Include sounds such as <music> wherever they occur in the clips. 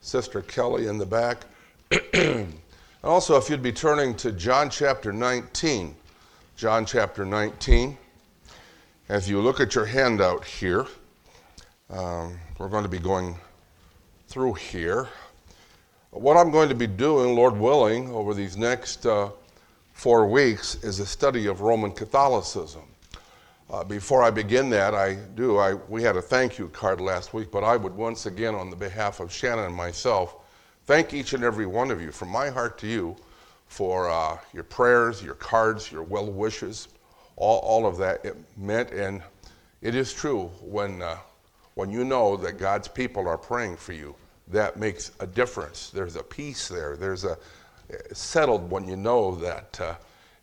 Sister Kelly in the back. <clears throat> and also, if you'd be turning to John chapter 19. John chapter 19. As you look at your handout here, um, we're going to be going through here. What I'm going to be doing, Lord willing, over these next uh, four weeks is a study of Roman Catholicism. Uh, before I begin that, I do. I, we had a thank you card last week, but I would once again, on the behalf of Shannon and myself, thank each and every one of you from my heart to you for uh, your prayers, your cards, your well wishes, all, all of that. It meant, and it is true, when, uh, when you know that God's people are praying for you, that makes a difference. There's a peace there. There's a settled when you know that uh,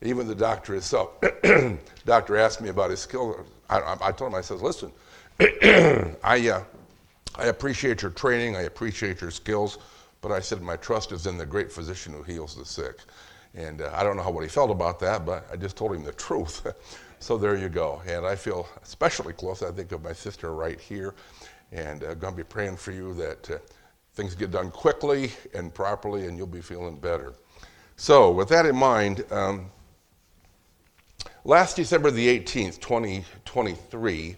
even the doctor himself, <clears throat> doctor asked me about his skill. I, I told him, I says, listen, <clears throat> I, uh, I appreciate your training, I appreciate your skills, but I said, my trust is in the great physician who heals the sick. And uh, I don't know how what he felt about that, but I just told him the truth. <laughs> so there you go. And I feel especially close. I think of my sister right here, and I'm uh, going to be praying for you that uh, things get done quickly and properly, and you'll be feeling better. So, with that in mind, um, Last December the 18th, 2023,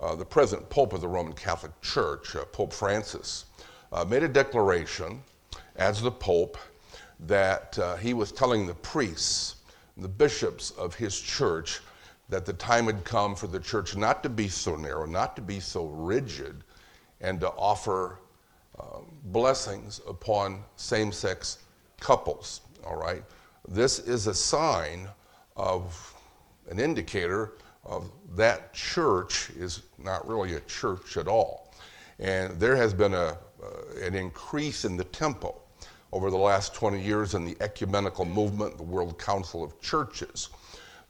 uh, the present Pope of the Roman Catholic Church, uh, Pope Francis, uh, made a declaration as the Pope that uh, he was telling the priests, the bishops of his church, that the time had come for the church not to be so narrow, not to be so rigid, and to offer uh, blessings upon same sex couples. All right? This is a sign of an indicator of that church is not really a church at all. And there has been a, uh, an increase in the tempo over the last 20 years in the ecumenical movement, the World Council of Churches,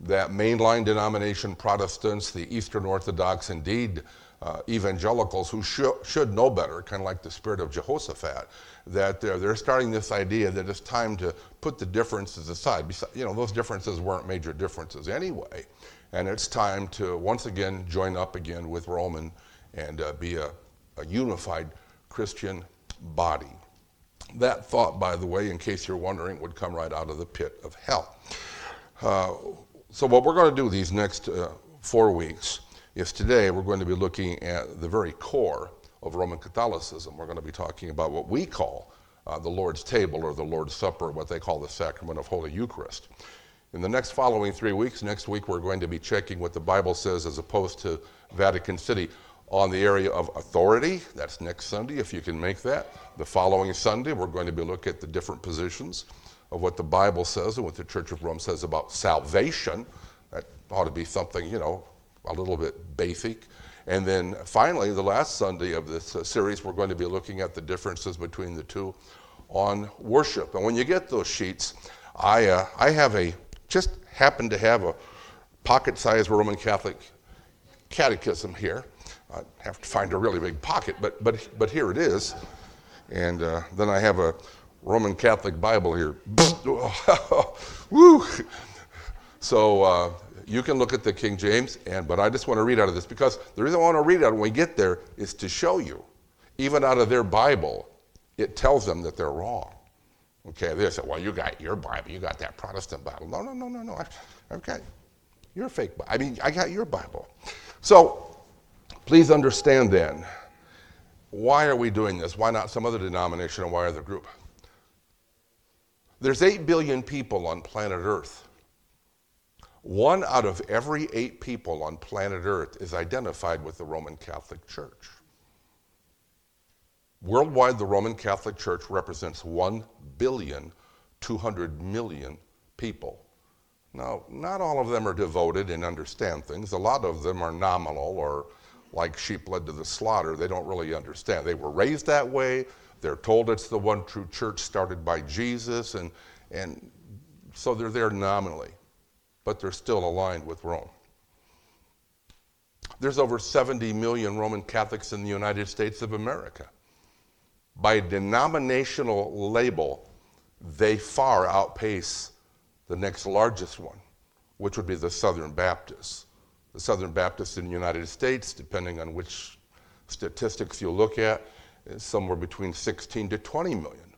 that mainline denomination Protestants, the Eastern Orthodox, indeed uh, evangelicals who sh- should know better, kind of like the spirit of Jehoshaphat, that they're, they're starting this idea that it's time to put the differences aside. You know, those differences weren't major differences anyway. And it's time to once again join up again with Roman and uh, be a, a unified Christian body. That thought, by the way, in case you're wondering, would come right out of the pit of hell. Uh, so, what we're going to do these next uh, four weeks is today we're going to be looking at the very core of Roman Catholicism. We're going to be talking about what we call uh, the Lord's table or the Lord's Supper, what they call the sacrament of Holy Eucharist. In the next following three weeks, next week we're going to be checking what the Bible says as opposed to Vatican City on the area of authority. That's next Sunday, if you can make that. The following Sunday, we're going to be looking at the different positions of what the Bible says and what the Church of Rome says about salvation. That ought to be something, you know, a little bit basic. And then finally, the last Sunday of this uh, series, we're going to be looking at the differences between the two on worship. And when you get those sheets, I, uh, I have a, just happen to have a pocket sized Roman Catholic catechism here. I have to find a really big pocket, but, but, but here it is. And uh, then I have a Roman Catholic Bible here. <laughs> Woo! So uh, you can look at the King James, and but I just want to read out of this because the reason I want to read out when we get there is to show you, even out of their Bible, it tells them that they're wrong. Okay, they say, well, you got your Bible, you got that Protestant Bible. No, no, no, no, no. I've got your fake Bible. I mean, I got your Bible. So please understand then, why are we doing this? Why not some other denomination and why other group? There's 8 billion people on planet Earth. One out of every eight people on planet Earth is identified with the Roman Catholic Church. Worldwide, the Roman Catholic Church represents 1 billion 200 million people. Now, not all of them are devoted and understand things. A lot of them are nominal or like sheep led to the slaughter. They don't really understand. They were raised that way. They're told it's the one true church started by Jesus, and, and so they're there nominally but they're still aligned with Rome. There's over 70 million Roman Catholics in the United States of America. By denominational label, they far outpace the next largest one, which would be the Southern Baptists. The Southern Baptists in the United States, depending on which statistics you look at, is somewhere between 16 to 20 million,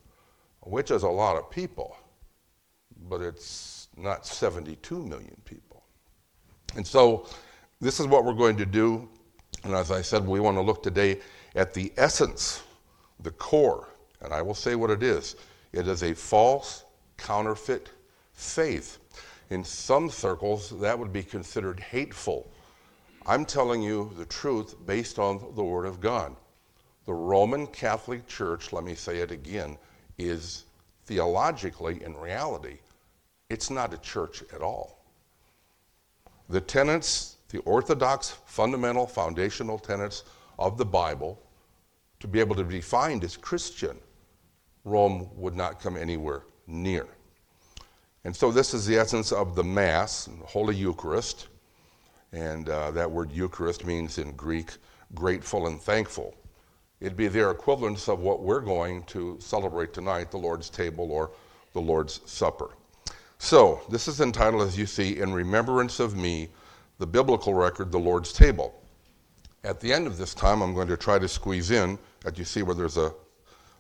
which is a lot of people, but it's not 72 million people. And so this is what we're going to do. And as I said, we want to look today at the essence, the core, and I will say what it is. It is a false, counterfeit faith. In some circles, that would be considered hateful. I'm telling you the truth based on the Word of God. The Roman Catholic Church, let me say it again, is theologically, in reality, it's not a church at all. The tenets, the orthodox, fundamental, foundational tenets of the Bible, to be able to be defined as Christian, Rome would not come anywhere near. And so, this is the essence of the Mass, Holy Eucharist. And uh, that word Eucharist means in Greek, grateful and thankful. It'd be their equivalence of what we're going to celebrate tonight, the Lord's table or the Lord's Supper. So, this is entitled, as you see, In Remembrance of Me, the biblical record, the Lord's table. At the end of this time, I'm going to try to squeeze in, as you see where there's a,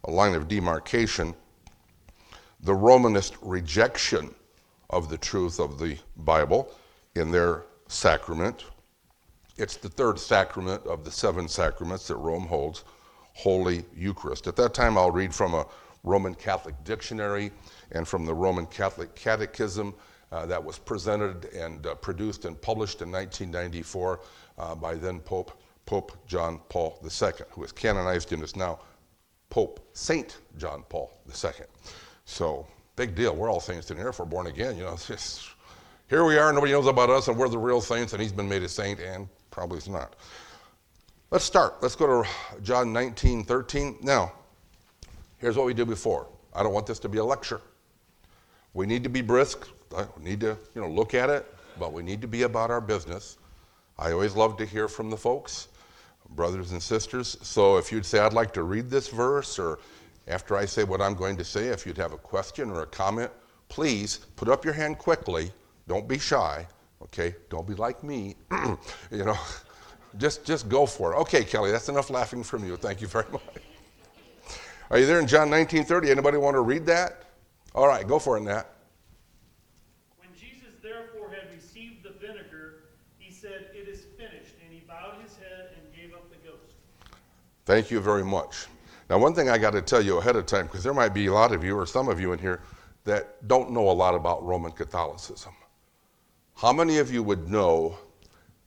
a line of demarcation, the Romanist rejection of the truth of the Bible in their sacrament. It's the third sacrament of the seven sacraments that Rome holds, Holy Eucharist. At that time, I'll read from a Roman Catholic dictionary and from the Roman Catholic Catechism uh, that was presented and uh, produced and published in 1994 uh, by then Pope Pope John Paul II, who was canonized and is now Pope Saint John Paul II. So big deal. We're all saints in here if we're born again. You know, it's just here we are. Nobody knows about us, and we're the real saints, and he's been made a saint, and probably is not. Let's start. Let's go to John 19, 13. Now, here's what we did before. I don't want this to be a lecture. We need to be brisk. We need to, you know, look at it, but we need to be about our business. I always love to hear from the folks, brothers and sisters. So if you'd say, I'd like to read this verse, or after I say what I'm going to say, if you'd have a question or a comment, please put up your hand quickly don't be shy, okay? Don't be like me. <clears throat> you know, <laughs> just just go for it. Okay, Kelly, that's enough laughing from you. Thank you very <laughs> much. Are you there in John 19:30? Anybody want to read that? All right, go for it, Nat. When Jesus therefore had received the vinegar, he said, "It is finished," and he bowed his head and gave up the ghost. Thank you very much. Now, one thing I got to tell you ahead of time, because there might be a lot of you or some of you in here that don't know a lot about Roman Catholicism. How many of you would know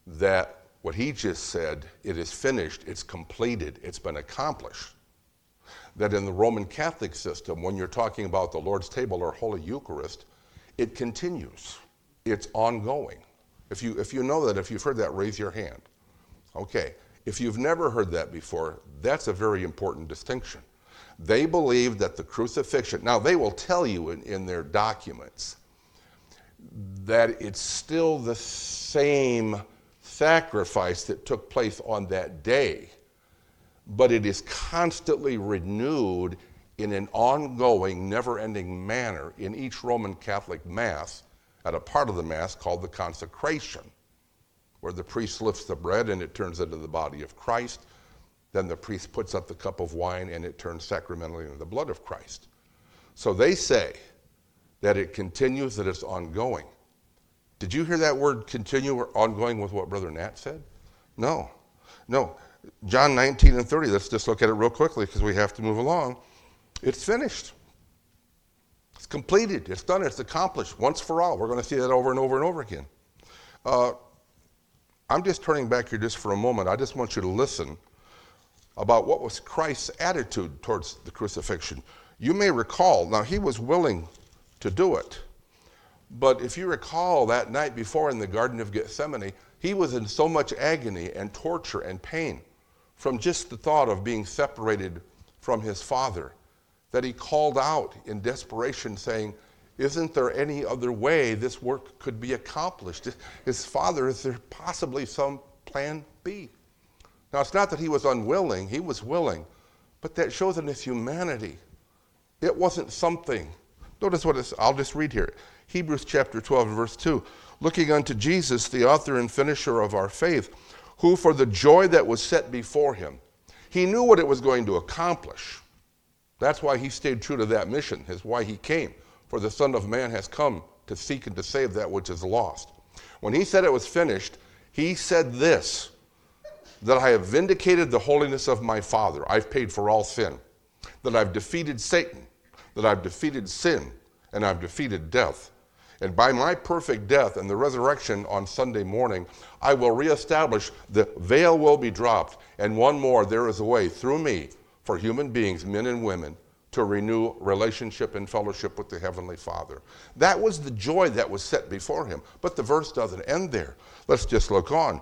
that what he just said, it is finished, it's completed, it's been accomplished? That in the Roman Catholic system, when you're talking about the Lord's table or Holy Eucharist, it continues, it's ongoing. If you, if you know that, if you've heard that, raise your hand. Okay. If you've never heard that before, that's a very important distinction. They believe that the crucifixion, now they will tell you in, in their documents that it's still the same sacrifice that took place on that day, but it is constantly renewed in an ongoing, never ending manner in each Roman Catholic Mass at a part of the Mass called the consecration, where the priest lifts the bread and it turns into the body of Christ. Then the priest puts up the cup of wine and it turns sacramentally into the blood of Christ. So they say that it continues, that it's ongoing. Did you hear that word continue or ongoing with what Brother Nat said? No. No. John 19 and 30, let's just look at it real quickly because we have to move along. It's finished. It's completed. It's done. It's accomplished once for all. We're going to see that over and over and over again. Uh, I'm just turning back here just for a moment. I just want you to listen about what was Christ's attitude towards the crucifixion. You may recall, now he was willing to do it. But if you recall that night before in the Garden of Gethsemane, he was in so much agony and torture and pain from just the thought of being separated from his Father that he called out in desperation, saying, Isn't there any other way this work could be accomplished? His Father, is there possibly some plan B? Now, it's not that he was unwilling, he was willing, but that shows in his humanity. It wasn't something Notice what it's, I'll just read here. Hebrews chapter 12, verse 2. Looking unto Jesus, the author and finisher of our faith, who for the joy that was set before him, He knew what it was going to accomplish. That's why he stayed true to that mission, is why he came. For the Son of Man has come to seek and to save that which is lost. When he said it was finished, he said this that I have vindicated the holiness of my Father. I've paid for all sin. That I've defeated Satan. That I've defeated sin. And I've defeated death. And by my perfect death and the resurrection on Sunday morning, I will reestablish the veil will be dropped. And one more, there is a way through me for human beings, men and women, to renew relationship and fellowship with the Heavenly Father. That was the joy that was set before him. But the verse doesn't end there. Let's just look on.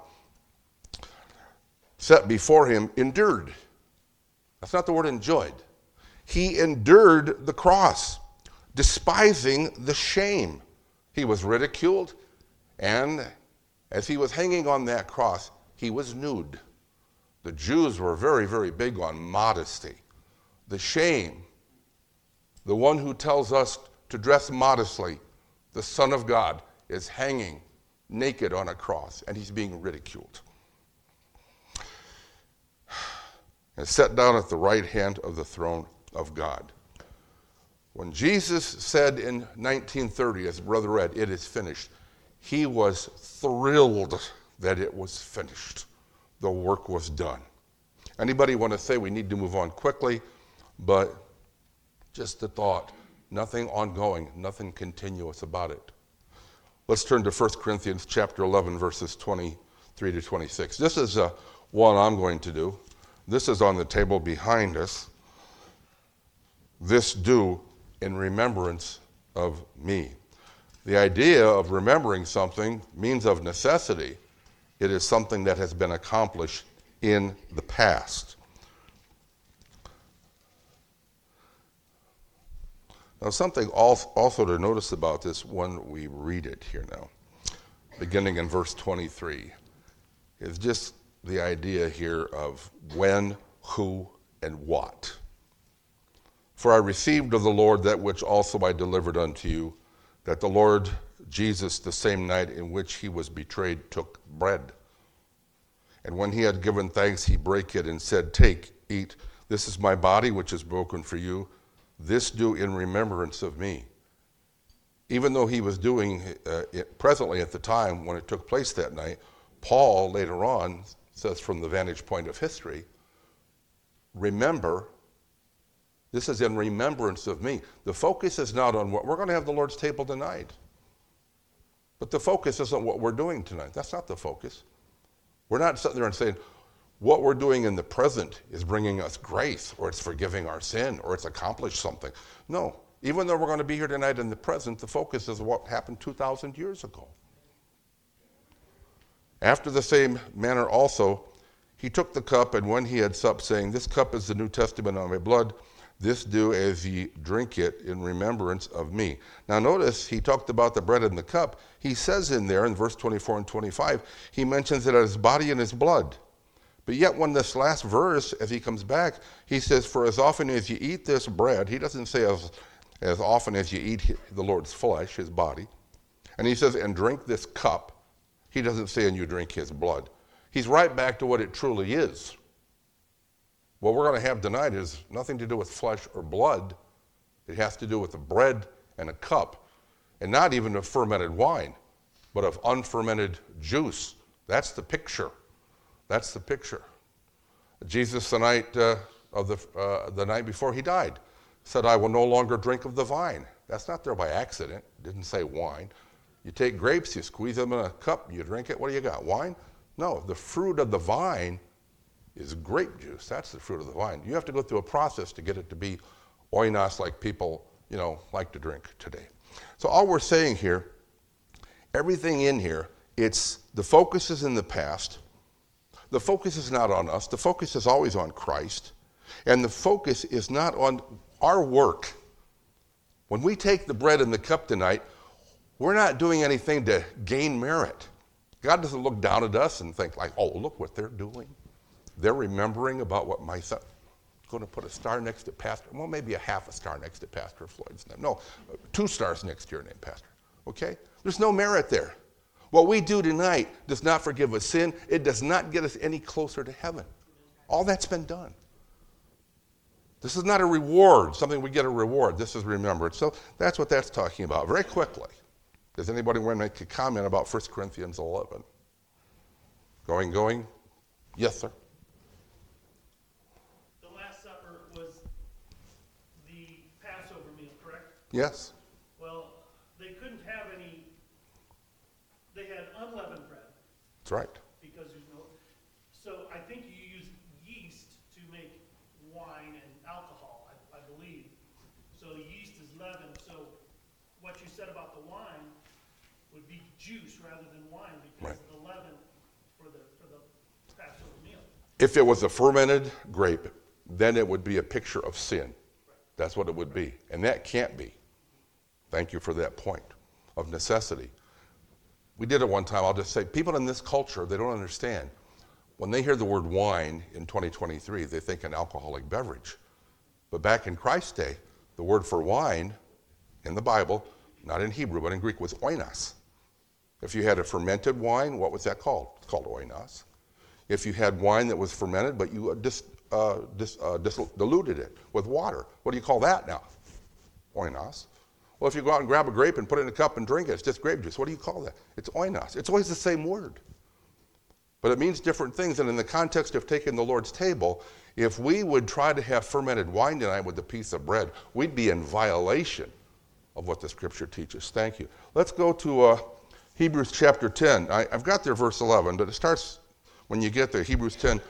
Set before him, endured. That's not the word enjoyed. He endured the cross, despising the shame. He was ridiculed, and as he was hanging on that cross, he was nude. The Jews were very, very big on modesty. The shame, the one who tells us to dress modestly, the Son of God, is hanging naked on a cross and he's being ridiculed. And set down at the right hand of the throne of God. When Jesus said in 1930, as Brother read, it is finished, he was thrilled that it was finished the work was done. Anybody want to say we need to move on quickly, but just the thought, nothing ongoing, nothing continuous about it. Let's turn to 1 Corinthians chapter 11 verses 23 to 26. This is uh, I'm going to do. This is on the table behind us. This do in remembrance of me. The idea of remembering something means of necessity it is something that has been accomplished in the past. Now, something also to notice about this when we read it here now, beginning in verse 23, is just the idea here of when, who, and what. For I received of the Lord that which also I delivered unto you, that the Lord Jesus, the same night in which he was betrayed, took bread. And when he had given thanks, he brake it and said, Take, eat. This is my body, which is broken for you. This do in remembrance of me. Even though he was doing uh, it presently at the time when it took place that night, Paul later on says, from the vantage point of history, remember, this is in remembrance of me. The focus is not on what we're going to have the Lord's table tonight. But the focus isn't what we're doing tonight. That's not the focus. We're not sitting there and saying, what we're doing in the present is bringing us grace, or it's forgiving our sin, or it's accomplished something. No. Even though we're going to be here tonight in the present, the focus is what happened 2,000 years ago. After the same manner also, he took the cup, and when he had supped, saying, This cup is the New Testament of my blood. This do as ye drink it in remembrance of me. Now, notice he talked about the bread and the cup. He says in there in verse 24 and 25, he mentions it as body and his blood. But yet, when this last verse, as he comes back, he says, For as often as you eat this bread, he doesn't say as, as often as you eat the Lord's flesh, his body. And he says, And drink this cup. He doesn't say, And you drink his blood. He's right back to what it truly is. What we're going to have tonight is nothing to do with flesh or blood. It has to do with a bread and a cup, and not even of fermented wine, but of unfermented juice. That's the picture. That's the picture. Jesus, the night uh, of the, uh, the night before he died, said, "I will no longer drink of the vine." That's not there by accident. It didn't say wine. You take grapes, you squeeze them in a cup, you drink it. What do you got? Wine? No, the fruit of the vine is grape juice. That's the fruit of the vine. You have to go through a process to get it to be oinos like people, you know, like to drink today. So all we're saying here, everything in here, it's the focus is in the past. The focus is not on us. The focus is always on Christ. And the focus is not on our work. When we take the bread and the cup tonight, we're not doing anything to gain merit. God doesn't look down at us and think like, "Oh, look what they're doing." They're remembering about what my son going to put a star next to Pastor. Well, maybe a half a star next to Pastor Floyd's name. No, two stars next to your name, Pastor. Okay? There's no merit there. What we do tonight does not forgive us sin. It does not get us any closer to heaven. All that's been done. This is not a reward, something we get a reward. This is remembered. So that's what that's talking about. Very quickly. Does anybody want to make a comment about 1 Corinthians 11? Going, going? Yes, sir. The Last Supper was the Passover meal, correct? Yes. Well, they couldn't have any, they had unleavened bread That's right. because there's no, so I think you use yeast to make wine and alcohol, I, I believe. So yeast is leaven, so what you said about the wine would be juice rather than wine because Right. the leaven for the, for the Passover meal. If it was a fermented grape, then it would be a picture of sin. That's what it would be. And that can't be. Thank you for that point of necessity. We did it one time. I'll just say people in this culture, they don't understand. When they hear the word wine in 2023, they think an alcoholic beverage. But back in Christ's day, the word for wine in the Bible, not in Hebrew, but in Greek, was oinos. If you had a fermented wine, what was that called? It's called oinos. If you had wine that was fermented, but you uh, dis, uh, dis, uh, dis, diluted it with water, what do you call that now? Oinos. Well, if you go out and grab a grape and put it in a cup and drink it, it's just grape juice. What do you call that? It's oinos. It's always the same word. But it means different things. And in the context of taking the Lord's table, if we would try to have fermented wine tonight with a piece of bread, we'd be in violation of what the scripture teaches. Thank you. Let's go to uh, Hebrews chapter 10. I, I've got there verse 11, but it starts when you get there, Hebrews 10,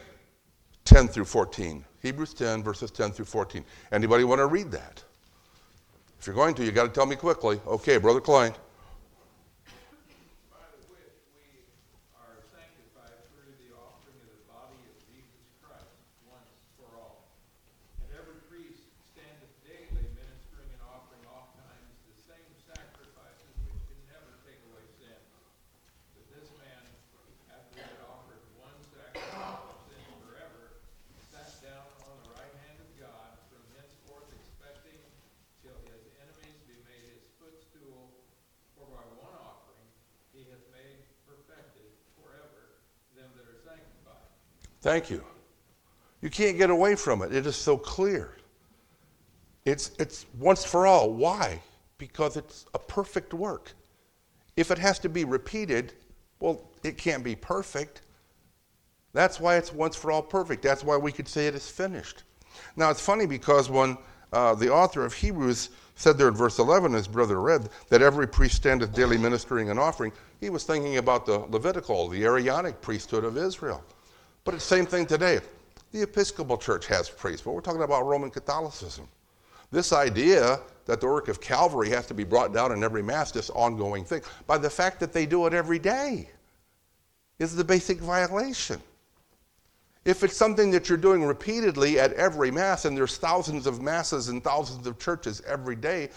10 through 14. Hebrews 10, verses 10 through 14. Anybody want to read that? If you're going to, you got to tell me quickly. Okay, Brother Klein. by the which we are sanctified through the offering of the body of Jesus Christ once for all. And every priest standeth daily ministering and offering oftentimes the same sacrifices which can never take away sin. But this man, after he had offered one sacrifice of sin forever, sat down on the right hand of God from henceforth expecting till his enemies be made his footstool. For by one offering he hath made perfected forever them that are sanctified. Thank you. You can't get away from it. It is so clear. It's, it's once for all. Why? Because it's a perfect work. If it has to be repeated, well, it can't be perfect. That's why it's once for all perfect. That's why we could say it is finished. Now, it's funny because when uh, the author of Hebrews said there in verse 11, as brother read, that every priest standeth daily ministering and offering, he was thinking about the Levitical, the Aaronic priesthood of Israel. But it's the same thing today. The Episcopal Church has priests, but we're talking about Roman Catholicism. This idea that the work of Calvary has to be brought down in every Mass, this ongoing thing, by the fact that they do it every day, is the basic violation. If it's something that you're doing repeatedly at every Mass, and there's thousands of Masses and thousands of churches every day,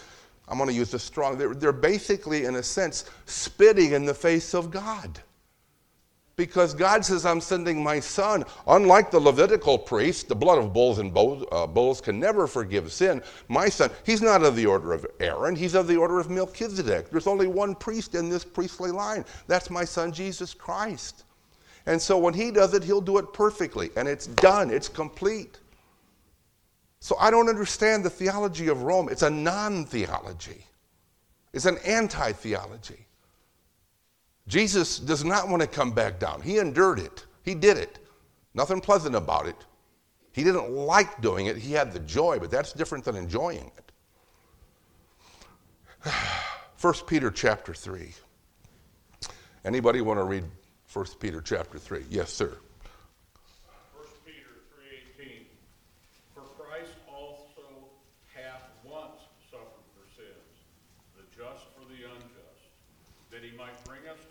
I'm going to use this strong, they're, they're basically, in a sense, spitting in the face of God. Because God says, I'm sending my son. Unlike the Levitical priest, the blood of bulls and bulls, uh, bulls can never forgive sin. My son, he's not of the order of Aaron, he's of the order of Melchizedek. There's only one priest in this priestly line. That's my son, Jesus Christ. And so when he does it, he'll do it perfectly. And it's done, it's complete. So I don't understand the theology of Rome. It's a non theology, it's an anti theology. Jesus does not want to come back down. He endured it, he did it. Nothing pleasant about it. He didn't like doing it, he had the joy, but that's different than enjoying it. <sighs> 1 Peter chapter 3. Anybody want to read 1 Peter chapter 3? Yes, sir. First Peter three eighteen, for Christ also hath once suffered for sins, the just for the unjust, that he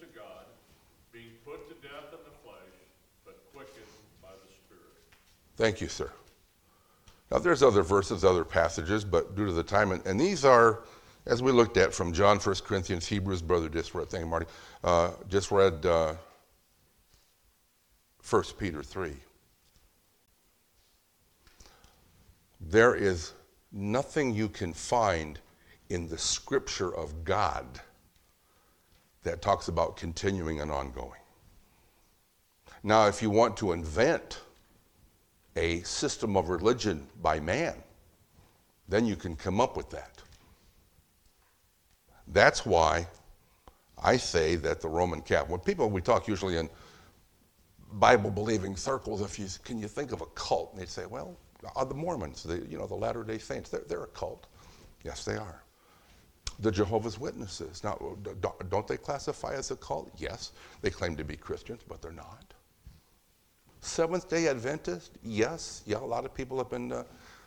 to God, being put to death in the flesh, but quickened by the Spirit. Thank you, sir. Now, there's other verses, other passages, but due to the time, and, and these are, as we looked at from John, 1 Corinthians, Hebrews, brother just read, thank you, Marty, uh, just read uh, 1 Peter 3. There is nothing you can find in the scripture of God that talks about continuing and ongoing. Now, if you want to invent a system of religion by man, then you can come up with that. That's why I say that the Roman Catholic, people, we talk usually in Bible believing circles, if you, can you think of a cult? And they say, well, the Mormons, the, you know, the Latter day Saints, they're, they're a cult. Yes, they are. The Jehovah's Witnesses, now, don't they classify as a cult? Yes. They claim to be Christians, but they're not. Seventh day Adventist, yes. Yeah, a lot of people have been, uh,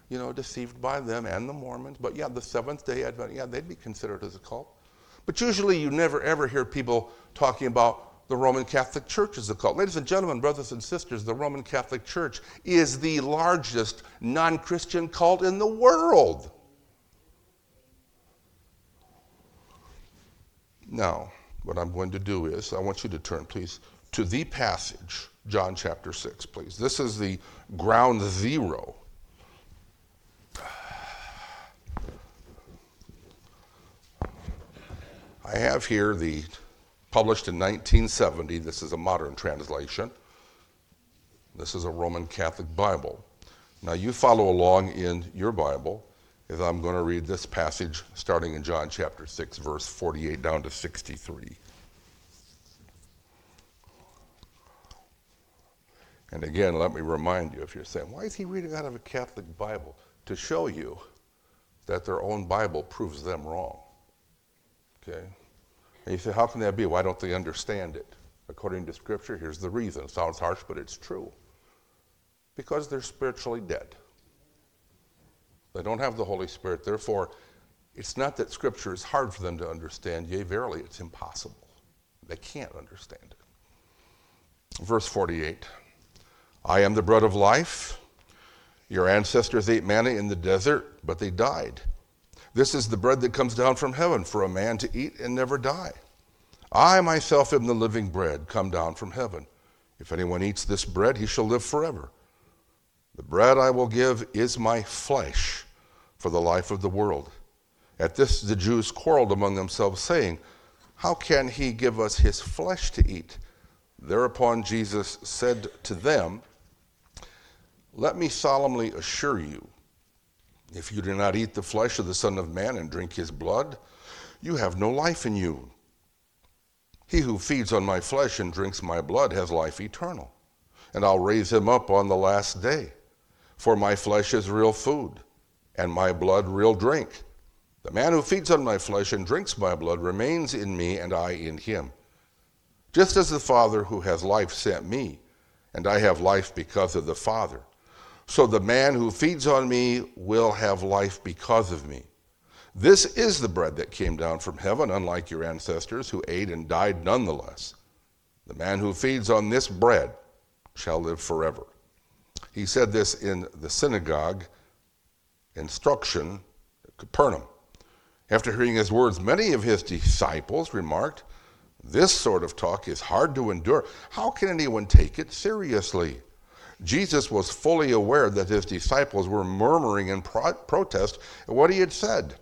you know, deceived by them and the Mormons. But yeah, the Seventh day Adventist, yeah, they'd be considered as a cult. But usually you never ever hear people talking about the Roman Catholic Church as a cult. Ladies and gentlemen, brothers and sisters, the Roman Catholic Church is the largest non Christian cult in the world. Now, what I'm going to do is, I want you to turn, please, to the passage, John chapter 6, please. This is the ground zero I have here the published in 1970. This is a modern translation. This is a Roman Catholic Bible. Now you follow along in your Bible as I'm going to read this passage starting in John chapter 6, verse 48 down to 63. And again, let me remind you if you're saying, why is he reading out of a Catholic Bible? To show you that their own Bible proves them wrong. Okay? And you say, how can that be? Why don't they understand it? According to Scripture, here's the reason. It sounds harsh, but it's true. Because they're spiritually dead. They don't have the Holy Spirit. Therefore, it's not that Scripture is hard for them to understand. Yea, verily, it's impossible. They can't understand it. Verse 48 I am the bread of life. Your ancestors ate manna in the desert, but they died. This is the bread that comes down from heaven for a man to eat and never die. I myself am the living bread come down from heaven. If anyone eats this bread, he shall live forever. The bread I will give is my flesh for the life of the world. At this, the Jews quarreled among themselves, saying, How can he give us his flesh to eat? Thereupon Jesus said to them, Let me solemnly assure you, if you do not eat the flesh of the Son of Man and drink his blood, you have no life in you. He who feeds on my flesh and drinks my blood has life eternal, and I'll raise him up on the last day. For my flesh is real food, and my blood real drink. The man who feeds on my flesh and drinks my blood remains in me, and I in him. Just as the Father who has life sent me, and I have life because of the Father. So the man who feeds on me will have life because of me. This is the bread that came down from heaven, unlike your ancestors who ate and died nonetheless. The man who feeds on this bread shall live forever. He said this in the synagogue instruction at Capernaum. After hearing his words, many of his disciples remarked, This sort of talk is hard to endure. How can anyone take it seriously? Jesus was fully aware that his disciples were murmuring in pro- protest at what he had said.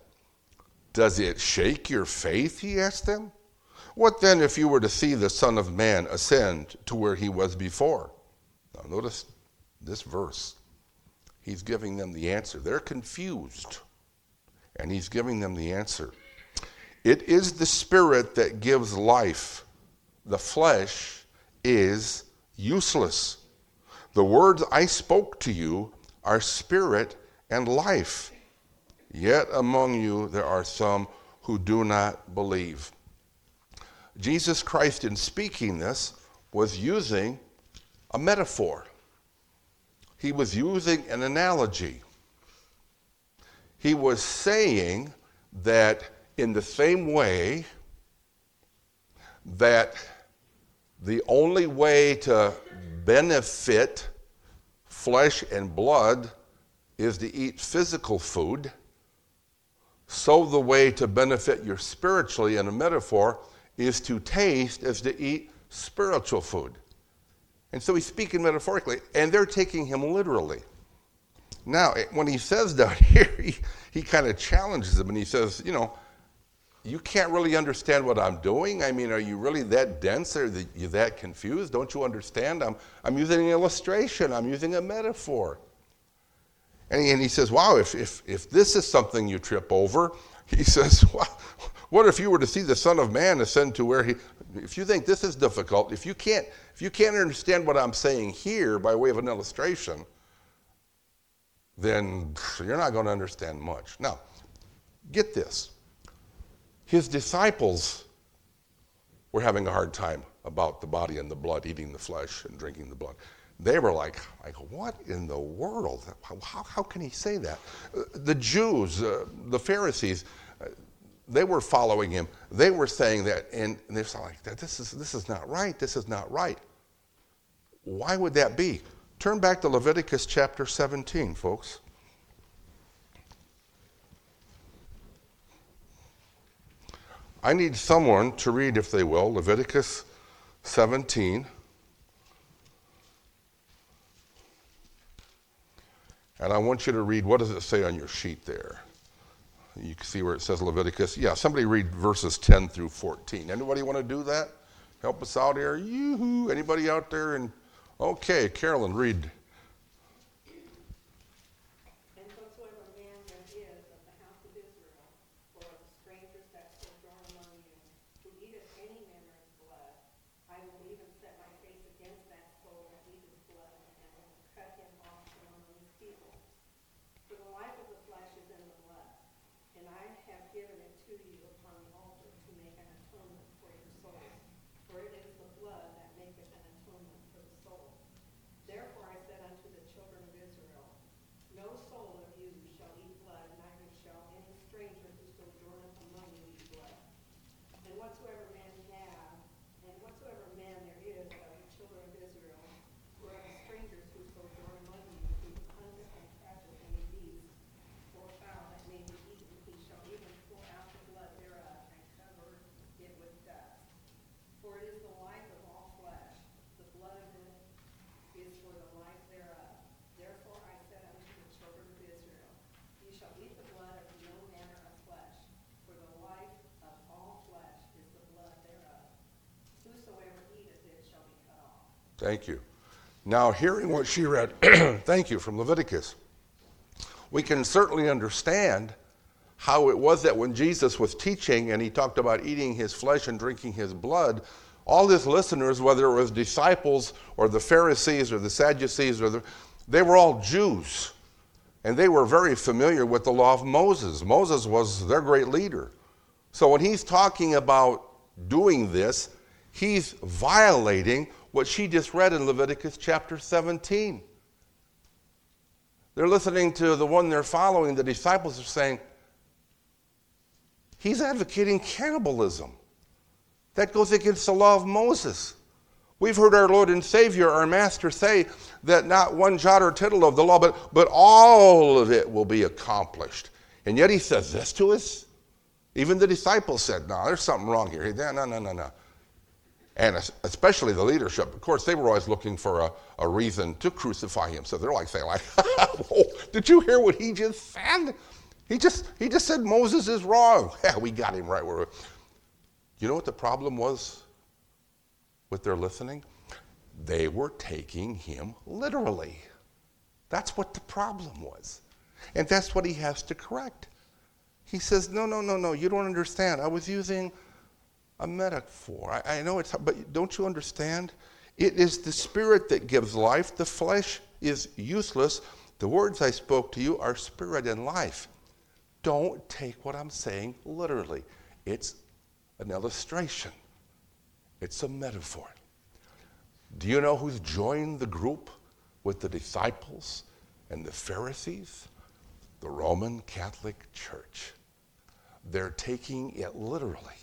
Does it shake your faith? He asked them. What then if you were to see the Son of Man ascend to where he was before? Now, notice this verse. He's giving them the answer. They're confused, and he's giving them the answer. It is the Spirit that gives life, the flesh is useless. The words I spoke to you are spirit and life. Yet among you there are some who do not believe. Jesus Christ, in speaking this, was using a metaphor. He was using an analogy. He was saying that in the same way that the only way to benefit flesh and blood is to eat physical food, so the way to benefit you spiritually in a metaphor is to taste is to eat spiritual food. And so he's speaking metaphorically, and they're taking him literally. Now, when he says down <laughs> here, he, he kind of challenges them and he says, you know, you can't really understand what I'm doing? I mean, are you really that dense that you that confused? Don't you understand? I'm, I'm using an illustration, I'm using a metaphor. And he, and he says, Wow, if, if, if this is something you trip over, <laughs> he says, What if you were to see the Son of Man ascend to where he. If you think this is difficult, if you can't, if you can't understand what I'm saying here by way of an illustration, then you're not going to understand much. Now, get this. His disciples were having a hard time about the body and the blood, eating the flesh and drinking the blood. They were like, like what in the world? How, how can he say that? The Jews, uh, the Pharisees, uh, they were following him. They were saying that, and, they're like, this is, this is not right. This is not right. Why would that be? Turn back to Leviticus chapter 17, folks. I need someone to read, if they will, Leviticus 17. And I want you to read, what does it say on your sheet there? You can see where it says Leviticus. Yeah, somebody read verses 10 through 14. Anybody want to do that? Help us out here. Yoo-hoo. Anybody out there? And okay, Carolyn, read And whatsoever man there is of the house of Israel, or of the strangers that sojourn among you, who eateth any manner of blood, I will even set my face against that soul that eateth blood, and will cut him off from among his people. For the life of the flesh is in the blood, and I have given it to you upon the altar to make an atonement for your souls. For it is the blood that maketh an atonement for the soul. Therefore I said unto the children of Israel, No soul of you shall eat blood, neither shall any stranger who sojourneth among you eat blood. And whatsoever man have, and whatsoever man there is of the children of Israel, or of the strangers who sojourn among you, who hunteth and catcheth any beast, or fowl that may be eaten, he shall even pour out the blood thereof, and cover it with dust. For it is the life of all flesh, the blood of it is for the life thereof. Therefore I said unto the children of Israel, Ye shall eat the blood of no manner of flesh, for the life of all flesh is the blood thereof. Whosoever eateth it shall be cut off. Thank you. Now, hearing what she read, <clears throat> thank you, from Leviticus, we can certainly understand how it was that when Jesus was teaching and he talked about eating his flesh and drinking his blood, all his listeners, whether it was disciples or the Pharisees or the Sadducees, or the, they were all Jews. And they were very familiar with the law of Moses. Moses was their great leader. So when he's talking about doing this, he's violating what she just read in Leviticus chapter 17. They're listening to the one they're following, the disciples are saying, He's advocating cannibalism. That goes against the law of Moses. We've heard our Lord and Savior, our Master, say that not one jot or tittle of the law, but, but all of it will be accomplished. And yet he says this to us. Even the disciples said, No, there's something wrong here. No, no, no, no, no. And especially the leadership. Of course, they were always looking for a, a reason to crucify him. So they're like saying, like, <laughs> did you hear what he just said? He just, he just said Moses is wrong. <laughs> Yeah, we got him right where. You know what the problem was with their listening? They were taking him literally. That's what the problem was. And that's what he has to correct. He says, No, no, no, no, you don't understand. I was using a metaphor. I, I know it's, but don't you understand? It is the spirit that gives life. The flesh is useless. The words I spoke to you are spirit and life. Don't take what I'm saying literally. It's an illustration, it's a metaphor. Do you know who's joined the group with the disciples and the Pharisees? The Roman Catholic Church. They're taking it literally.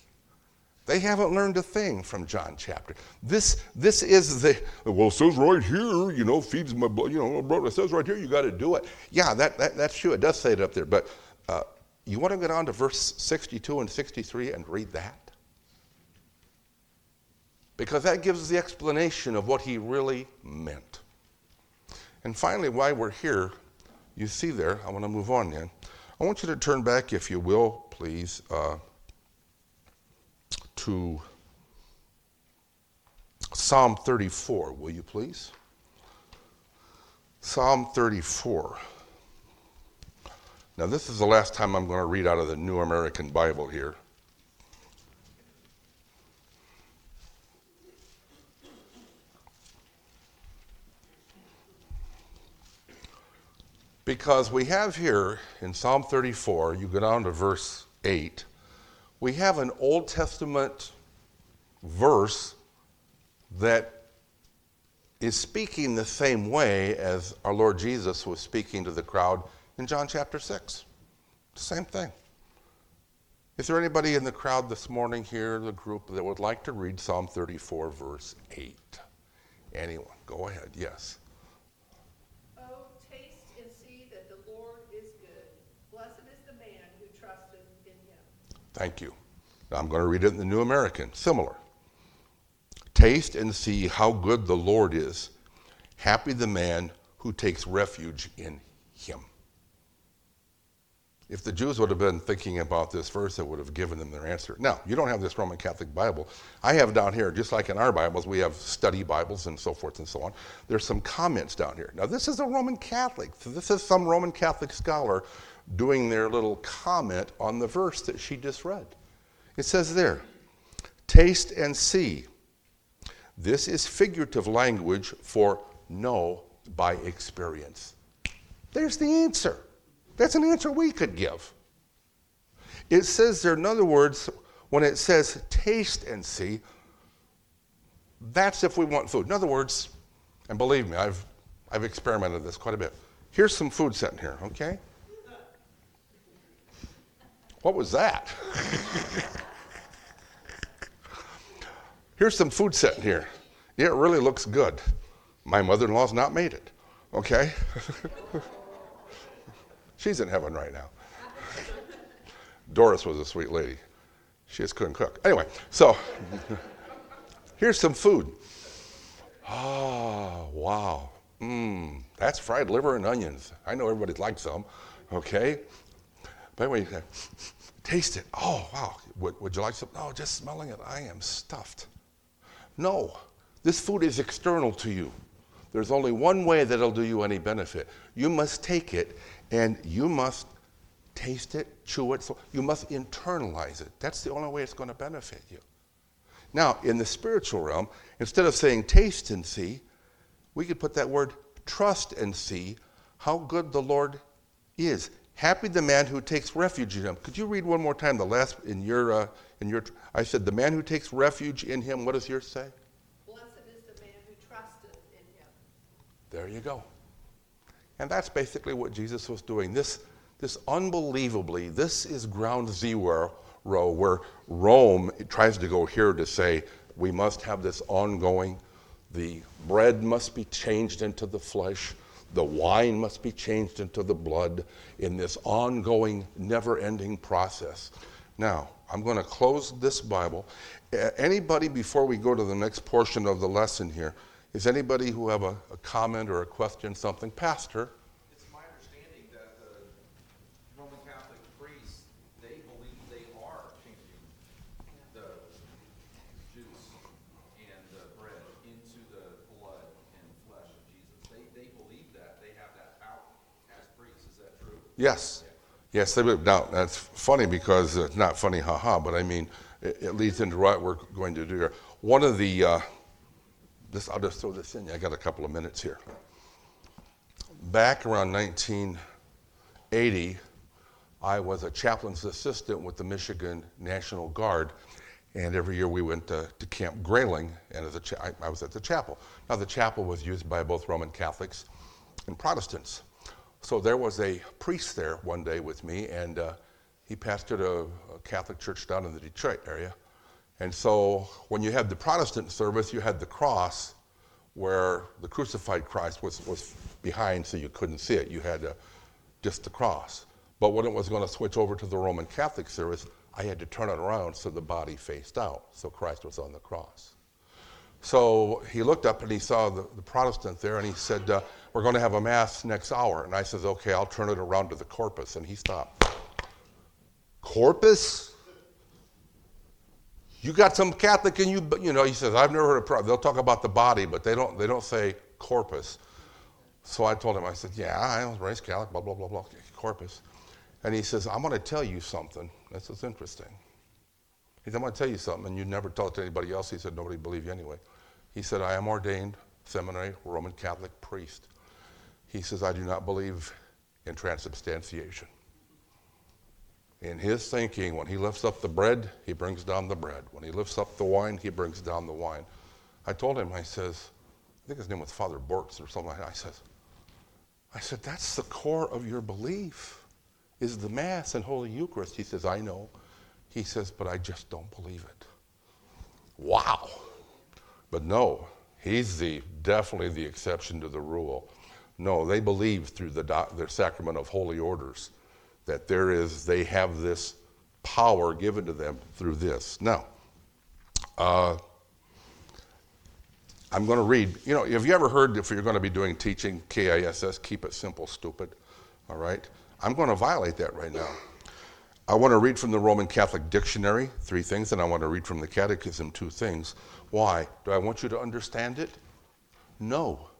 They haven't learned a thing from John chapter. This, this is the, well, it says right here, you know, feeds my blood, you know, brother, it says right here, you got to do it. Yeah, that, that, that's true. It does say it up there. But uh, you want to get on to verse 62 and 63 and read that? Because that gives the explanation of what he really meant. And finally, while we're here, you see there, I want to move on then. I want you to turn back, if you will, please. Uh, to Psalm 34, will you please? Psalm 34. Now, this is the last time I'm going to read out of the New American Bible here. Because we have here in Psalm 34, you go down to verse 8, we have an Old Testament verse that is speaking the same way as our Lord Jesus was speaking to the crowd in John chapter 6. Same thing. Is there anybody in the crowd this morning here, the group, that would like to read Psalm 34, verse 8? Anyone? Go ahead, yes. Oh, taste and see that the Lord is good. Blessed is the man who trusteth in him. Thank you. I'm going to read it in the New American. Similar. Taste and see how good the Lord is. Happy the man who takes refuge in him. If the Jews would have been thinking about this verse, it would have given them their answer. Now, you don't have this Roman Catholic Bible. I have down here, just like in our Bibles, we have study Bibles and so forth and so on. There's some comments down here. Now, this is a Roman Catholic. So this is some Roman Catholic scholar doing their little comment on the verse that she just read. It says there, taste and see. This is figurative language for know by experience. There's the answer. That's an answer we could give. It says there, in other words, when it says taste and see, that's if we want food. In other words, and believe me, I've, I've experimented this quite a bit. Here's some food sitting here, okay? What was that? Here's some food sitting here. Yeah, It really looks good. My mother in law's not made it, okay? <laughs> She's in heaven right now. <laughs> Doris was a sweet lady. She just couldn't cook. Anyway, so <laughs> here's some food. Oh, wow. Mmm, that's fried liver and onions. I know everybody likes them, okay? But anyway, taste it. Oh, wow. Would, would you like some? No, just smelling it, I am stuffed. No, this food is external to you. There's only one way that'll do you any benefit. You must take it and you must taste it, chew it. So you must internalize it. That's the only way it's going to benefit you. Now, in the spiritual realm, instead of saying taste and see, we could put that word trust and see how good the Lord is. Happy the man who takes refuge in him. Could you read one more time the last in your uh, in your I said the man who takes refuge in him. What does yours say? Blessed is the man who trusteth in him. There you go. And that's basically what Jesus was doing. This, this unbelievably, this is ground zero where Rome tries to go here to say we must have this ongoing, the bread must be changed into the flesh, the wine must be changed into the blood in this ongoing, never ending process. Now, I'm going to close this Bible. Anybody, before we go to the next portion of the lesson here, is anybody who have a, a, comment or a question, something? Pastor? It's my understanding that the Roman Catholic priests, they believe they are changing the juice and the bread into the blood and flesh of Jesus. They, they believe that. They have that power as priests. Is that true? Yes. Yes, they would. Now, that's funny because it's not funny, haha, but I mean, it, it leads into what we're going to do here. One of the, uh, this, I'll just throw this in. I got a couple of minutes here. Back around 1980, I was a chaplain's assistant with the Michigan National Guard, and every year we went to, to Camp Grayling, and as a cha- I, I was at the chapel. Now, the chapel was used by both Roman Catholics and Protestants. So there was a priest there one day with me, and uh, he pastored a, a, Catholic church down in the Detroit area. And so when you had the Protestant service, you had the cross where the crucified Christ was, was behind so you couldn't see it. You had uh, just the cross. But when it was going to switch over to the Roman Catholic service, I had to turn it around so the body faced out, so Christ was on the cross. So he looked up and he saw the, the Protestant there and he said, uh, We're going to have a Mass next hour. And I says, Okay, I'll turn it around to the corpus. And he stopped. Corpus? You got some Catholic in you, you know, he says, I've never heard of, pro-" they'll talk about the body, but they don't, they don't say corpus. So I told him, I said, yeah, I was raised Catholic, blah, blah, blah, blah, corpus. And he says, I'm going to tell you something. This is interesting. He said, I'm going to tell you something, and you never tell it to anybody else. He said, nobody believe you anyway. He said, I am ordained seminary Roman Catholic priest. He says, I do not believe in transubstantiation. In his thinking, when he lifts up the bread, he brings down the bread. When he lifts up the wine, he brings down the wine. I told him, I says, I think his name was Father Bortz or something like that. I says, I said, that's the core of your belief, is the Mass and Holy Eucharist. He says, I know. He says, but I just don't believe it. Wow. But no, he's the definitely the exception to the rule. No, they believe through the, doc, the sacrament of holy orders that there is, they have this power given to them through this. Now, uh, I'm going to read. You know, have you ever heard if you're going to be doing teaching, KISS, keep it simple, stupid? All right? I'm going to violate that right now. I want to read from the Roman Catholic Dictionary, three things, and I want to read from the Catechism, two things. Why? Do I want you to understand it? No.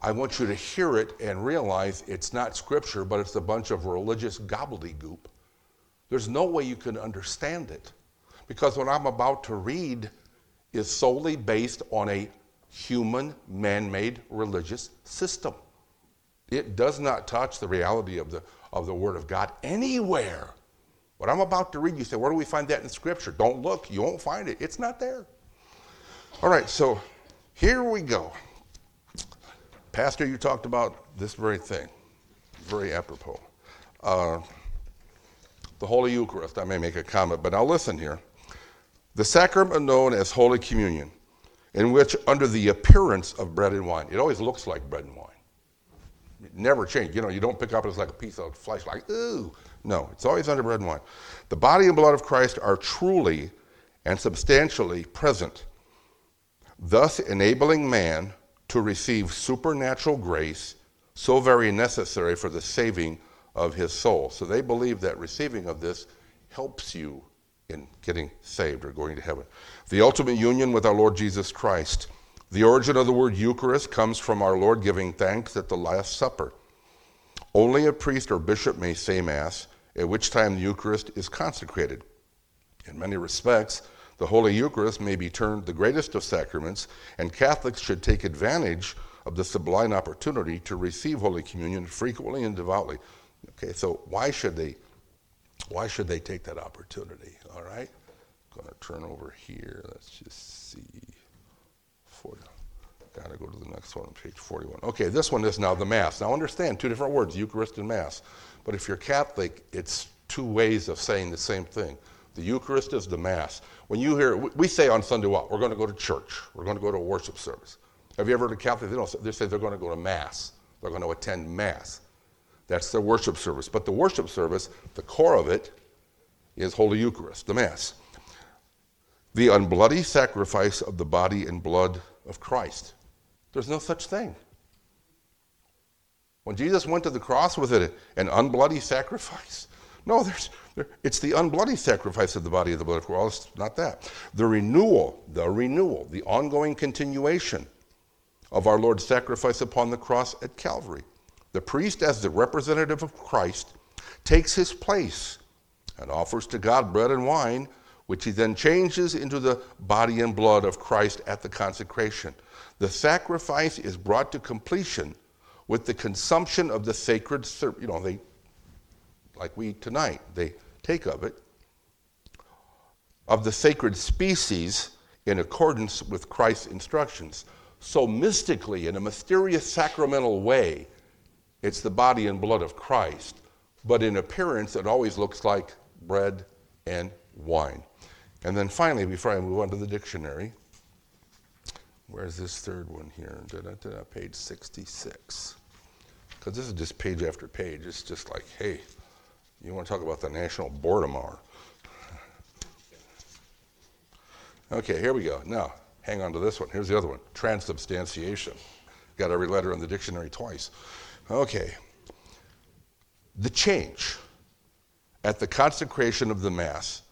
I want you to hear it and realize it's not scripture, but it's a bunch of religious gobbledygook. There's no way you can understand it. Because what I'm about to read is solely based on a human, man made religious system. It does not touch the reality of the, of the Word of God anywhere. What I'm about to read, you say, where do we find that in Scripture? Don't look, you won't find it. It's not there. All right, so here we go. Pastor, you talked about this very thing, very apropos. Uh, the Holy Eucharist, I may make a comment, but now listen here. The sacrament known as Holy Communion, in which, under the appearance of bread and wine, it always looks like bread and wine. It never changes. You know, you don't pick up it's like a piece of flesh, like, ooh. No, it's always under bread and wine. The body and blood of Christ are truly and substantially present, thus enabling man to receive supernatural grace so very necessary for the saving of his soul. So they believe that receiving of this helps you in getting saved or going to heaven. The ultimate union with our Lord Jesus Christ. The origin of the word Eucharist comes from our Lord giving thanks at the Last Supper. Only a priest or bishop may say Mass, at which time the Eucharist is consecrated. In many respects, the Holy Eucharist may be termed the greatest of sacraments, and Catholics should take advantage of the sublime opportunity to receive Holy Communion frequently and devoutly. Okay, so why should they why should they take that opportunity? All right? I'm to turn over here. Let's just see. 40. Got to go to the next one, page 41. Okay, this one is now the Mass. Now understand two different words, Eucharist and Mass. But if you're Catholic, it's two ways of saying the same thing. The Eucharist is the Mass. When you hear, we say on Sunday, what? We're going to go to church. We're going to go to a worship service. Have you ever heard a Catholic? They, don't, they say they're going to go to Mass. They're going to attend Mass. That's their worship service. But the worship service, the core of it, is Holy Eucharist, the Mass. The unbloody sacrifice of the body and blood of Christ. There's no such thing. When Jesus went to the cross, was it an unbloody sacrifice? No, there's, there, it's the unbloody sacrifice of the body of the blood of Christ, not that. The renewal, the renewal, the ongoing continuation of our Lord's sacrifice upon the cross at Calvary. The priest, as the representative of Christ, takes his place and offers to God bread and wine, which he then changes into the body and blood of Christ at the consecration. The sacrifice is brought to completion with the consumption of the sacred, you know, they, like we tonight, they take of it, of the sacred species in accordance with Christ's instructions. So, mystically, in a mysterious sacramental way, it's the body and blood of Christ, but in appearance, it always looks like bread and wine. And then finally, before I move on to the dictionary, where's this third one here? Da-da-da, page 66. Because this is just page after page. It's just like, hey, you want to talk about the national boredom hour. Okay, here we go. Now, hang on to this one. Here's the other one transubstantiation. Got every letter in the dictionary twice. Okay. The change at the consecration of the Mass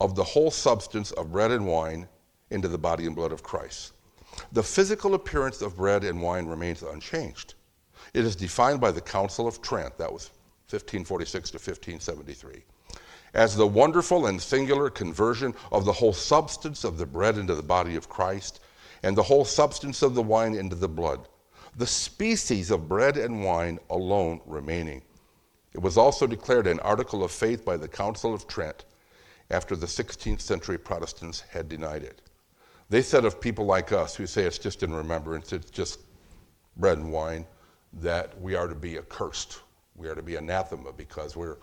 of the whole substance of bread and wine into the body and blood of Christ. The physical appearance of bread and wine remains unchanged. It is defined by the Council of Trent, that was 1546 to 1573, as the wonderful and singular conversion of the whole substance of the bread into the body of Christ and the whole substance of the wine into the blood, the species of bread and wine alone remaining. It was also declared an article of faith by the Council of Trent after the 16th century Protestants had denied it. They said of people like us who say it's just in remembrance, it's just bread and wine, that we are to be accursed. We are to be anathema because we're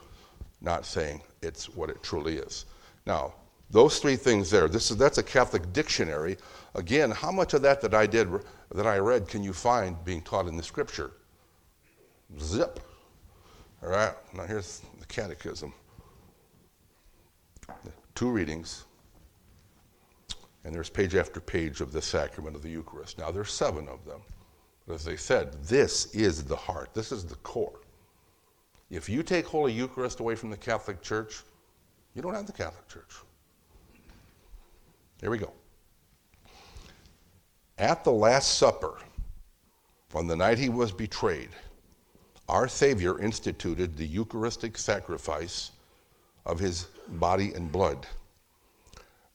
not saying it's what it truly is. Now, those three things there, this is, that's a Catholic dictionary. Again, how much of that that I did, that I read, can you find being taught in the scripture? Zip. All right, now here's the catechism. Two readings, and there's page after page of the sacrament of the Eucharist. Now, there's seven of them. But as I said, this is the heart, this is the core. If you take Holy Eucharist away from the Catholic Church, you don't have the Catholic Church. Here we go. At the Last Supper, on the night he was betrayed, our Savior instituted the Eucharistic sacrifice of his body and blood.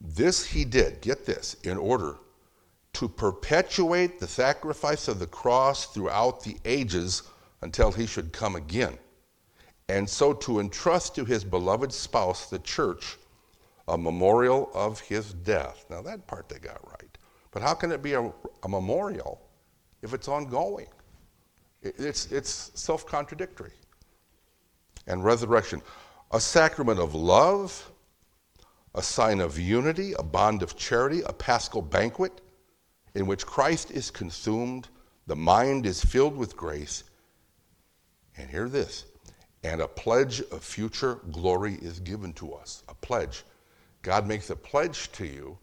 This he did, get this, in order to perpetuate the sacrifice of the cross throughout the ages until he should come again, and so to entrust to his beloved spouse, the church, a memorial of his death. Now, that part they got right. But how can it be a, a memorial if it's ongoing? It, it's it's self contradictory. And resurrection, a sacrament of love, a sign of unity, a bond of charity, a paschal banquet in which Christ is consumed, the mind is filled with grace, and hear this, and a pledge of future glory is given to us. A pledge. God makes a pledge to you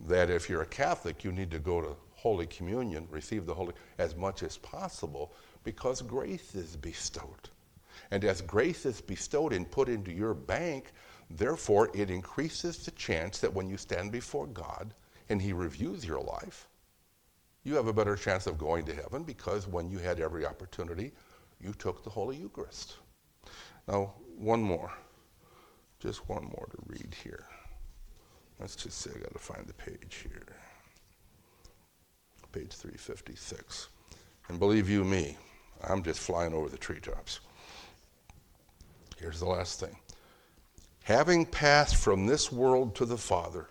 that if you're a Catholic, you need to go to Holy Communion, receive the Holy as much as possible, because grace is bestowed. And as grace is bestowed and put into your bank, therefore it increases the chance that when you stand before God and He reviews your life, you have a better chance of going to heaven because when you had every opportunity, you took the Holy Eucharist. Now, one more. Just one more to read here. Let's just say I got to find the page here. Page 356. And believe you me, I'm just flying over the treetops. Here's the last thing. Having passed from this world to the Father,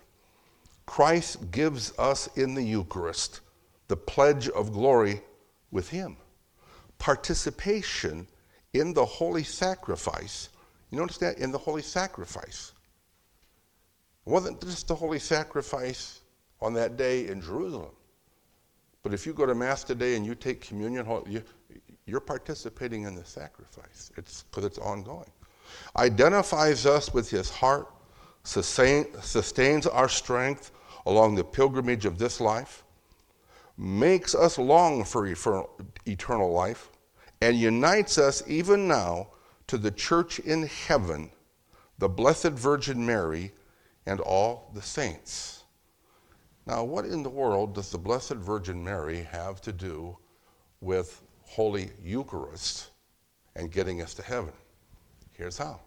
Christ gives us in the Eucharist the pledge of glory with Him. Participation in the holy sacrifice. You notice that? In the holy sacrifice. It wasn't just the holy sacrifice on that day in Jerusalem. But if you go to Mass today and you take communion, you, are participating in the sacrifice. It's because it's ongoing. Identifies us with his heart, sustain, sustains our strength along the pilgrimage of this life, makes us long for eternal life, and unites us even now to the church in heaven, the Blessed Virgin Mary, and all the saints. Now, what in the world does the Blessed Virgin Mary have to do with Holy Eucharist and getting us to heaven? Here's how.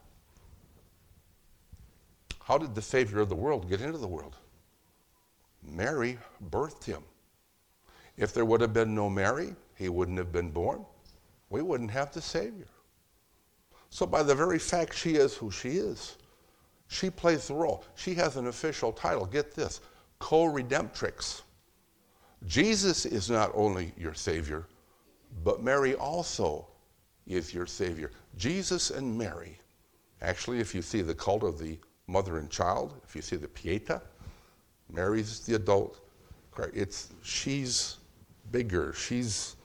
How did the Savior of the world get into the world? Mary birthed him. If there would have been no Mary, he wouldn't have been born. We wouldn't have the Savior. So, by the very fact she is who she is, she plays the role. She has an official title. Get this co redemptrix. Jesus is not only your Savior, but Mary also is your Savior. Jesus and Mary. Actually, if you see the cult of the mother and child, if you see the Pieta, Mary's the adult. It's she's bigger. She's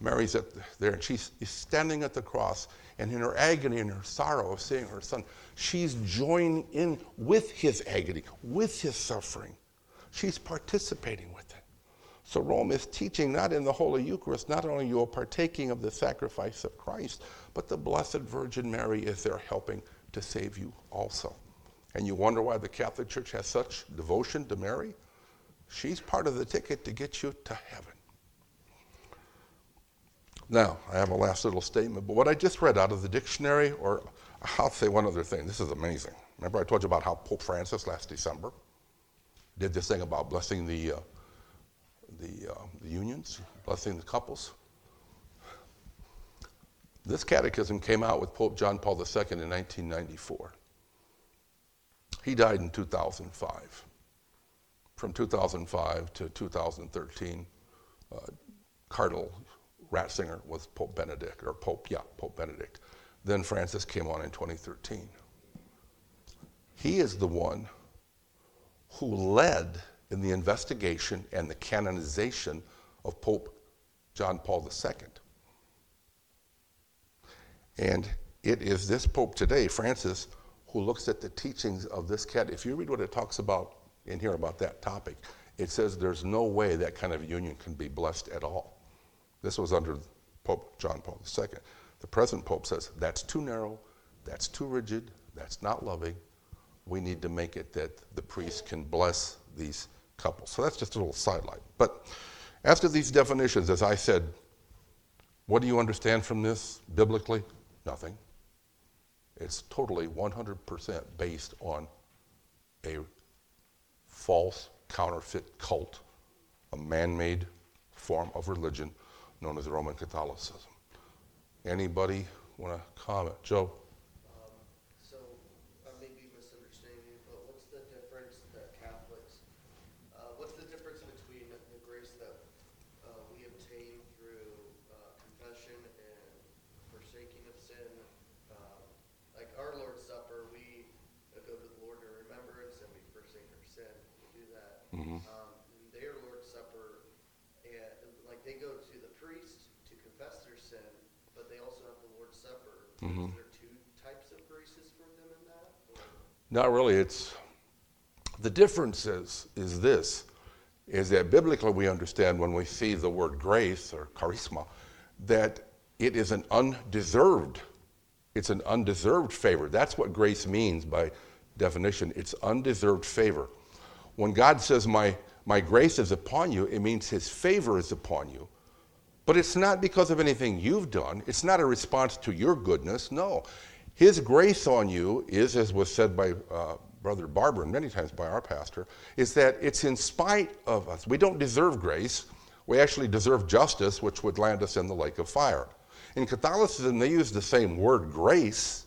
Mary's at there, and she's standing at the cross, and in her agony and her sorrow of seeing her son, she's joining in with his agony, with his suffering. She's participating with it. So Rome is teaching not in the Holy Eucharist, not only you are partaking of the sacrifice of Christ, but the Blessed Virgin Mary is there helping to save you also. and you wonder why the Catholic Church has such devotion to Mary, she's part of the ticket to get you to heaven. Now, I have a last little statement, but what I just read out of the dictionary, or I'll say one other thing. This is amazing. Remember, I told you about how Pope Francis last December did this thing about blessing the, uh, the, uh, the unions, blessing the couples? This catechism came out with Pope John Paul II in 1994. He died in 2005. From 2005 to 2013, uh, Cardinal Ratzinger was Pope Benedict, or Pope, yeah, Pope Benedict. Then Francis came on in 2013. He is the one who led in the investigation and the canonization of Pope John Paul II. And it is this Pope today, Francis, who looks at the teachings of this cat. If you read what it talks about in here about that topic, it says there's no way that kind of union can be blessed at all. This was under Pope John Paul II. The present Pope says that's too narrow, that's too rigid, that's not loving. We need to make it that the priest can bless these couples. So that's just a little sidelight. But after these definitions, as I said, what do you understand from this biblically? Nothing. It's totally 100% based on a false, counterfeit cult, a man made form of religion known as Roman Catholicism. Anybody want to comment? Joe? Um, So, I may be misunderstanding, but what's the difference that Catholics, uh, what's the difference between the grace that uh, we obtain through uh, confession and forsaking of sin? Um, Like our Lord's Supper, we go to the Lord in remembrance and we forsake our sin, we do that. Um, Their Lord's Supper, and, like, they go to the priest to confess their sin, but they also have the Lord's Supper. Is there two types of graces for them in that? or- Not really. It's the difference is, is this is that biblically we understand when we see the word grace or charisma that it is an undeserved it's an undeserved favor. That's what grace means by definition. It's undeserved favor. When God says my my grace is upon you, it means his favor is upon you. But it's not because of anything you've done. It's not a response to your goodness. No. His grace on you is, as was said by uh, Brother Barber and many times by our pastor, is that it's in spite of us. We don't deserve grace. We actually deserve justice, which would land us in the lake of fire. In Catholicism, they use the same word, grace.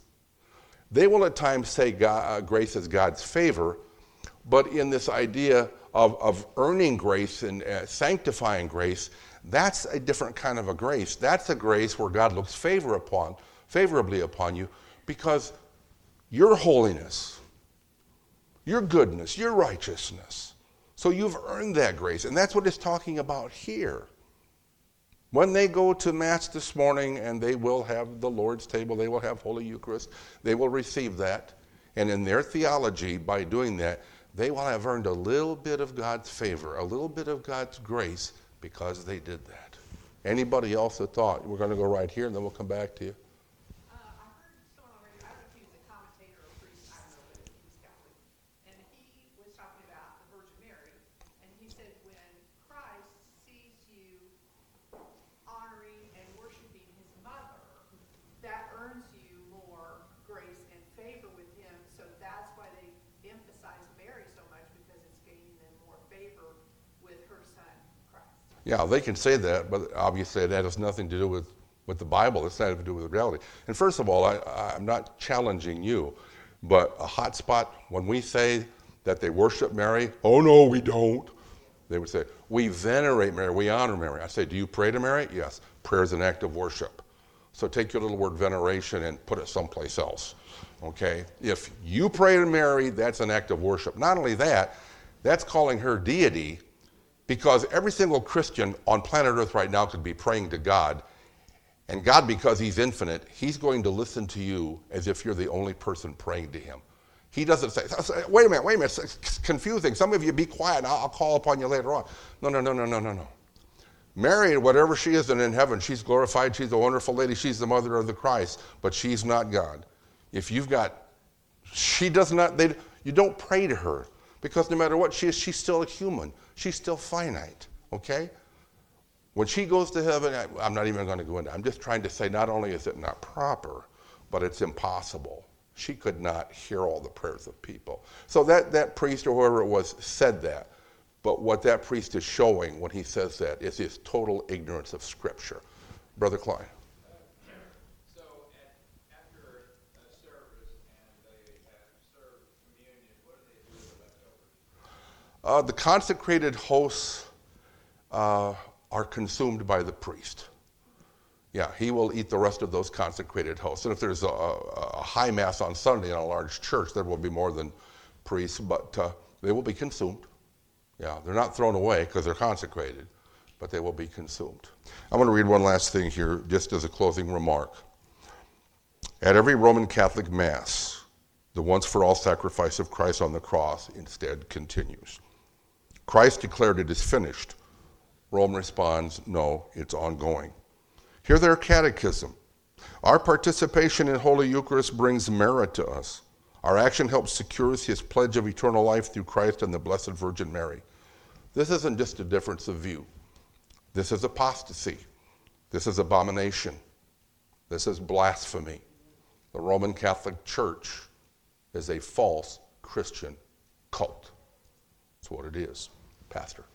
They will at times say God, uh, grace is God's favor, but in this idea of, of earning grace and uh, sanctifying grace, that's a different kind of a grace. That's a grace where God looks favor upon, favorably upon you because your holiness, your goodness, your righteousness. So you've earned that grace. And that's what it's talking about here. When they go to Mass this morning and they will have the Lord's table, they will have Holy Eucharist, they will receive that. And in their theology, by doing that, they will have earned a little bit of God's favor, a little bit of God's grace because they did that. Anybody else that thought, we're going to go right here and then we'll come back to you? Uh, I heard someone already, I don't know if he was a commentator or a priest, I don't know, but he was Catholic. And he was talking about the Virgin Mary, and he said when Christ sees you honoring and worshiping his mother, that earns you more grace and favor with him, so that's why they emphasize Mary so much, because it's gaining them more favor with her son, Christ. Yeah, they can say that, but obviously that has nothing to do with, with the Bible. It's nothing to do with reality. And first of all, I, I'm not challenging you, but a hot spot, when we say that they worship Mary, oh no, we don't. They would say, we venerate Mary, we honor Mary. I say, do you pray to Mary? Yes. Prayer is an act of worship. So take your little word veneration and put it someplace else. Okay? If you pray to Mary, that's an act of worship. Not only that, that's calling her deity because every single Christian on planet Earth right now could be praying to God. And God, because He's infinite, He's going to listen to you as if you're the only person praying to Him. He doesn't say, wait a minute, wait a minute, it's confusing. Some of you be quiet, I'll call upon you later on. No, no, no, no, no, no, no. Mary, whatever she is and in heaven, she's glorified, she's a wonderful lady, she's the mother of the Christ, but she's not God. If you've got, she does not, they, You don't pray to her because no matter what she is, she's still a human. She's still finite, okay? When she goes to heaven, I, I'm not even going to go into it. I'm just trying to say not only is it not proper, but it's impossible. She could not hear all the prayers of people. So that, that priest or whoever it was said that. But what that priest is showing when he says that is his total ignorance of Scripture. Brother Klein. So at, after a service and they have served communion, what do they do with the leftovers? Uh, the consecrated hosts uh, are consumed by the priest. Yeah, he will eat the rest of those consecrated hosts. And if there's a, a, high mass on Sunday in a large church, there will be more than priests, but uh, they will be consumed. Yeah, they're not thrown away because they're consecrated, but they will be consumed. I want to read one last thing here, just as a closing remark. At every Roman Catholic Mass, the once for all sacrifice of Christ on the cross instead continues. Christ declared it is finished. Rome responds, no, it's ongoing. Hear their catechism. Our participation in Holy Eucharist brings merit to us. Our action helps secures his pledge of eternal life through Christ and the Blessed Virgin Mary. This isn't just a difference of view. This is apostasy. This is abomination. This is blasphemy. The Roman Catholic Church is a false Christian cult. That's what it is, Pastor.